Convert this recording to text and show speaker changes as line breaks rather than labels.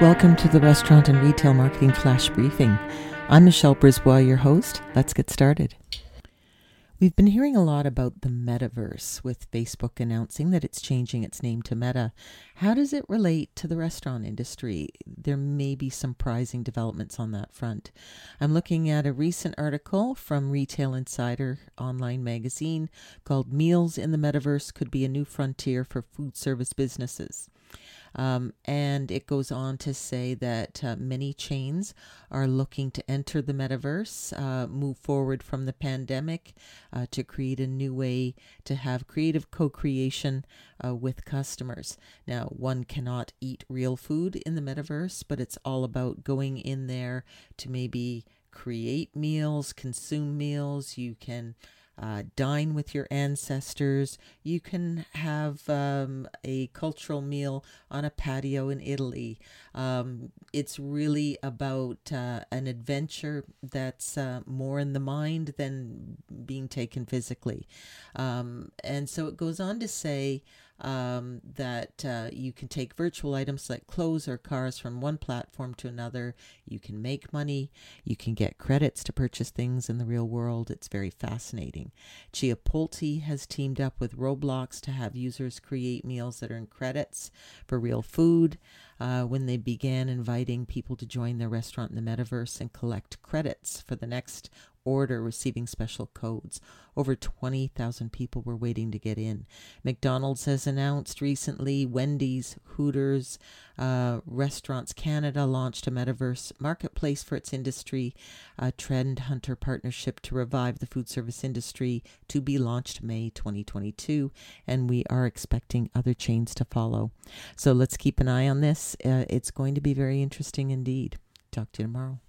Welcome to the Restaurant and Retail Marketing Flash Briefing. I'm Michelle Brisbois, your host. Let's get started. We've been hearing a lot about the metaverse with Facebook announcing that it's changing its name to Meta. How does it relate to the restaurant industry? There may be some surprising developments on that front. I'm looking at a recent article from Retail Insider online magazine called Meals in the Metaverse Could Be a New Frontier for Food Service Businesses. Um, and it goes on to say that uh, many chains are looking to enter the metaverse, uh, move forward from the pandemic uh, to create a new way to have creative co creation uh, with customers. Now, one cannot eat real food in the metaverse, but it's all about going in there to maybe create meals, consume meals. You can uh, dine with your ancestors. You can have um, a cultural meal on a patio in Italy. Um, it's really about uh, an adventure that's uh, more in the mind than being taken physically. Um, and so it goes on to say, um, that uh, you can take virtual items like clothes or cars from one platform to another. You can make money. You can get credits to purchase things in the real world. It's very fascinating. Chipotle has teamed up with Roblox to have users create meals that earn credits for real food. Uh, when they began inviting people to join their restaurant in the metaverse and collect credits for the next order receiving special codes. Over 20,000 people were waiting to get in. McDonald's has announced recently, Wendy's, Hooters, uh, Restaurants Canada launched a metaverse marketplace for its industry, a Trend Hunter partnership to revive the food service industry to be launched May 2022, and we are expecting other chains to follow. So let's keep an eye on this. Uh, it's going to be very interesting indeed. Talk to you tomorrow.